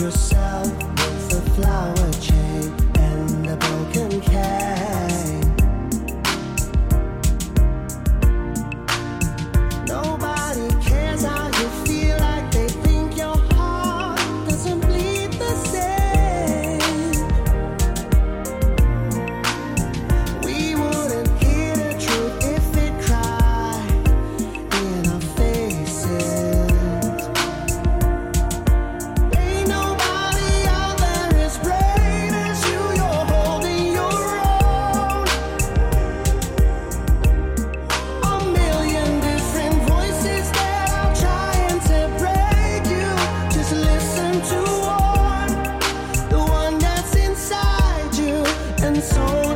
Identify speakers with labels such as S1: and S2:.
S1: yourself with a flower. so